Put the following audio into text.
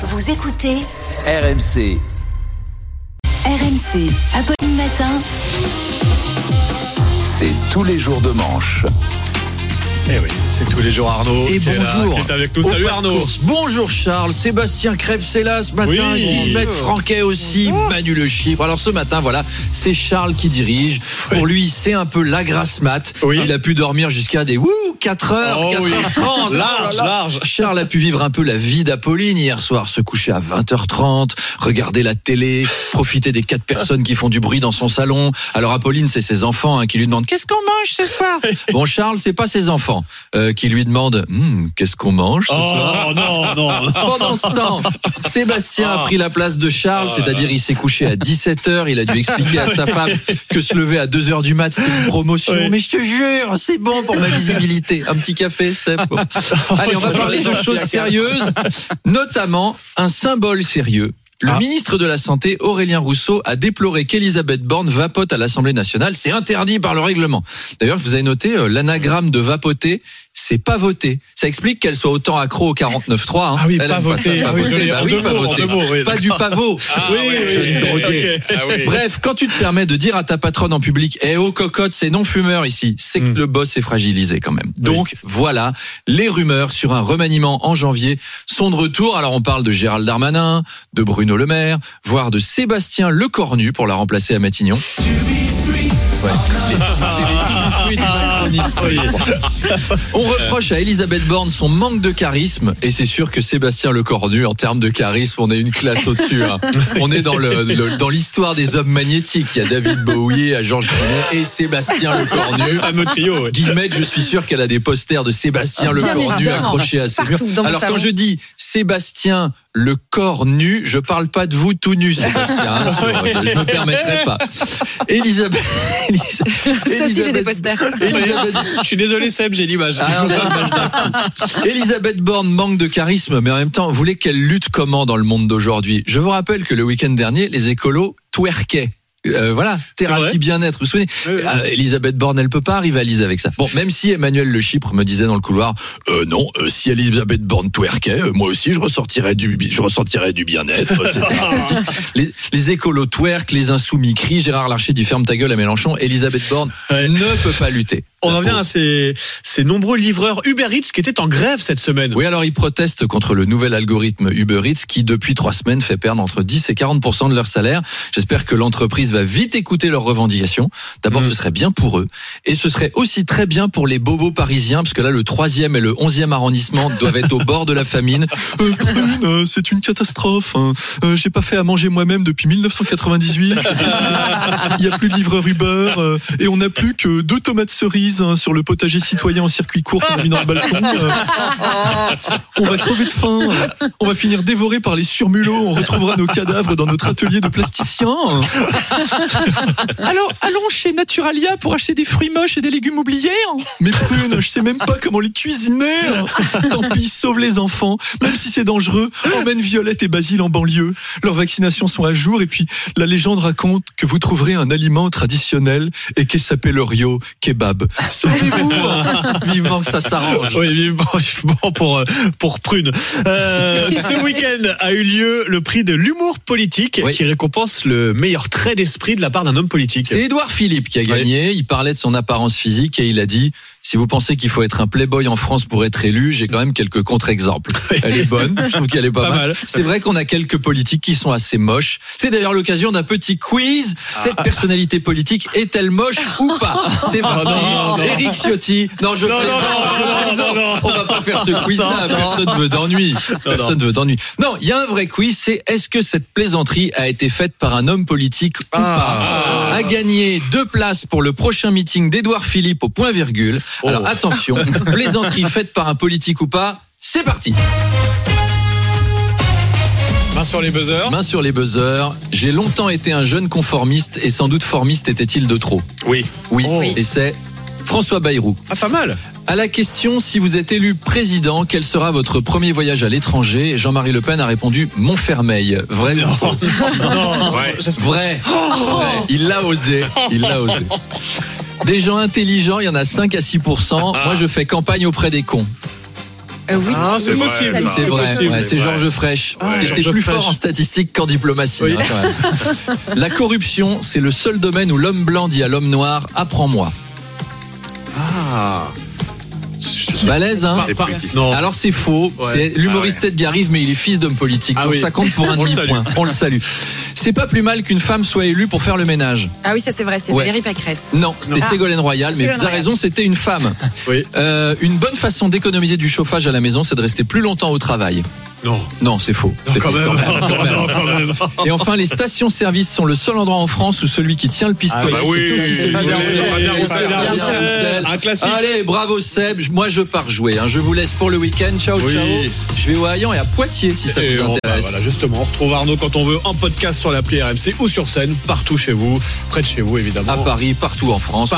Vous écoutez RMC. RMC. Apolline Matin. C'est tous les jours de manche. Eh oui, c'est tous les jours Arnaud. Et qui est là, bonjour. qui est avec nous. Au Salut Arnaud. course. Bonjour Charles, Sébastien Crève, c'est là ce matin, Oui. Guillemette Franquet aussi, Manu Le Chypre. Alors ce matin, voilà, c'est Charles qui dirige. Pour lui, c'est un peu la grasse mat. Oui. Il a pu dormir jusqu'à des wouh, 4 heures, Oh 4 oui. h 30 Large, large. Charles a pu vivre un peu la vie d'Apolline hier soir, se coucher à 20h30, regarder la télé, profiter des quatre personnes qui font du bruit dans son salon. Alors Apolline, c'est ses enfants hein, qui lui demandent qu'est-ce qu'on mange ce soir? Bon Charles, c'est pas ses enfants euh, qui lui demandent Hmm, qu'est-ce qu'on mange ce soir. Oh non, non. Pendant ce temps, Sébastien a Ah. pris la place de Charles, c'est-à-dire il s'est couché à 17h, il a dû expliquer à sa femme que se lever à 2h du mat, c'était une promotion. Oui. Mais je te jure, c'est bon pour ma visibilité. Un petit café, c'est bon. Allez, on va parler de choses sérieuses, notamment un symbole sérieux. Le Ah. ministre de la Santé, Aurélien Rousseau, a déploré qu'Elisabeth Borne vapote à l'Assemblée nationale. C'est interdit par le règlement. D'ailleurs, vous avez noté, euh, l'anagramme de vapoter, c'est pas voter. Ça explique qu'elle soit autant accro au 49.3. Hein. Ah oui, Elle pas voter. pas Ah oui, voter. je l'ai- Bah en oui, deux pas mots, en voter. deux mots, oui. Pas du pavot. Ah oui, oui, jeune oui, drogué. ok. Ah oui. Bref, quand tu te permets de dire à ta patronne en public, eh oh cocotte, c'est non fumeur ici, c'est que Hmm. le boss est fragilisé quand même. Donc voilà, les rumeurs sur un remaniement en janvier sont de retour. Alors on parle de Gérald Darmanin, de Bruno Le Maire, voire de Sébastien Lecornu pour la remplacer à Matignon. Ouais. On reproche à Elisabeth Borne son manque de charisme et c'est sûr que Sébastien Lecornu, en termes de charisme, on est une classe au-dessus. hein. On est dans le, le- dans l'histoire des hommes magnétiques. Il y a David Bowie, à Georges Clooney et Sébastien Lecornu. Le fameux trio. ouais. Guillemette, je suis sûr qu'elle a des posters de Sébastien Bien Lecornu accrochés à ses murs. Alors quand je dis Sébastien le corps nu, je parle pas de vous tout nu, Sébastien. hein, sur- je me permettrai pas. Elisabeth. Elis- Ça aussi, j'ai des posters. Elisabeth Je suis désolé Seb, j'ai l'image. ah, on a l'image d'un coup. Elisabeth Borne manque de charisme, mais en même temps, vous voulez qu'elle lutte comment dans le monde d'aujourd'hui? Je vous rappelle que le week-end dernier, les écolos twerkaient. Euh, voilà, thérapie bien-être. Vous vous souvenez Oui, oui. Euh, Elisabeth Borne, elle peut pas rivaliser avec ça. Bon, même si Emmanuel Le Chypre me disait dans le couloir, euh, non, euh, si Elisabeth Borne twerkait, moi aussi je ressortirais du, je ressentirais du bien-être. Les, les écolos twerk, les insoumis crient, Gérard Larcher dit ferme ta gueule à Mélenchon. Elisabeth Borne Ouais. ne peut pas lutter. On en vient à ces, ces nombreux livreurs Uber Eats qui étaient en grève cette semaine. Oui, alors ils protestent contre le nouvel algorithme Uber Eats qui, depuis trois semaines, fait perdre entre 10 et 40 de leur salaire. J'espère que l'entreprise va vite écouter leurs revendications. D'abord, Mm. ce serait bien pour eux. Et ce serait aussi très bien pour les bobos parisiens, parce que là, le troisième et le onzième arrondissement doivent être au bord de la famine. Euh, Prune, euh, c'est une catastrophe. hein. Euh, J'ai pas fait à manger moi-même depuis 1998. Il y a plus de livreur Uber euh, et on n'a plus que deux tomates cerises hein, sur le potager citoyen en circuit court qu'on a mis dans le balcon. Euh, on va crever de faim. On va finir dévoré par les surmulots. On retrouvera nos cadavres dans notre atelier de plasticien. Alors, allons chez Naturalia pour acheter des fruits moches et des légumes oubliés. Mais prune, je sais même pas comment les cuisiner. Tant pis, sauve les enfants. Même si c'est dangereux, emmène Violette et Basile en banlieue. Leurs vaccinations sont à jour et puis la légende raconte que vous trouverez un aliment traditionnel et qui s'appelle Rio kebab. Sauvez-vous Vivement que ça s'arrange. Oui, vivement, vivement pour, euh, pour Prune. Euh, ce week-end a eu lieu le prix de l'humour politique Oui. qui récompense le meilleur trait d'esprit de la part d'un homme politique. C'est Édouard Philippe qui a gagné. Il parlait de son apparence physique et il a dit si vous pensez qu'il faut être un playboy en France pour être élu, j'ai quand même quelques contre-exemples. Elle est bonne, je trouve qu'elle est pas, Pas mal. mal. C'est vrai qu'on a quelques politiques qui sont assez moches. C'est d'ailleurs l'occasion d'un petit quiz. Cette personnalité politique est-elle moche ou pas? C'est parti. non, non. Éric Ciotti. Non, je Non, non, plaisante, non, je non, non, plaisante. non, non. On va pas faire ce quiz-là. Personne veut d'ennui. Personne veut d'ennui. Non, il y a un vrai quiz. C'est est-ce que cette plaisanterie a été faite par un homme politique ou pas? A gagné deux places pour le prochain meeting d'Édouard Philippe au point virgule. Alors Oh. attention, plaisanterie faite par un politique ou pas. C'est parti. Main sur les buzzers. Main sur les buzzers. J'ai longtemps été un jeune conformiste et sans doute formiste était-il de trop. Oui. Oui. Oh. Et c'est François Bayrou. Ah, pas mal. À la question si vous êtes élu président, quel sera votre premier voyage à l'étranger? Jean-Marie Le Pen a répondu Montfermeil. Vrai Non, ouais. Vrai. Vrai. Il l'a osé. Il l'a osé. Des gens intelligents, il y en a 5 à 6% Moi, je fais campagne auprès des cons. Euh, oui. Ah, c'est vrai. C'est vrai, ouais, c'est Ouais. Georges Frêche. Ah, Il était plus fort en statistique qu'en diplomatie. Oui. hein, quand même. La corruption, c'est le seul domaine où l'homme blanc dit à l'homme noir Apprends-moi. Ah. Balèze, hein non. Alors c'est faux, Ouais. c'est l'humoriste Ah ouais. Ted Garive, mais il est fils d'homme politique, Ah donc oui. ça compte pour un demi-point. On le salue. C'est pas plus mal qu'une femme soit élue pour faire le ménage. Ah oui, ça c'est vrai, c'est Ouais. Valérie Pécresse. Non, c'était Non. Ségolène Royal, mais vous avez raison, c'était une femme. Oui. Euh, une bonne façon d'économiser du chauffage à la maison, c'est de rester plus longtemps au travail. Non. Non, c'est faux. Non, C'est quand faux, même. quand même. Non, quand même. Et enfin, les stations-service sont le seul endroit en France où celui qui tient le pistolet, Ah bah oui, c'est aussi celui oui, qui sûr. Roussel. Un classique. Allez, bravo Seb. Moi, je pars jouer. hein. Je vous laisse pour le week-end. Ciao, Oui. ciao. Je vais au Hayan et à Poitiers si ça vous bah, intéresse. voilà, justement, on retrouve Arnaud quand on veut en podcast sur l'appli RMC ou sur scène, partout chez vous, près de chez vous évidemment. À Paris, partout en France.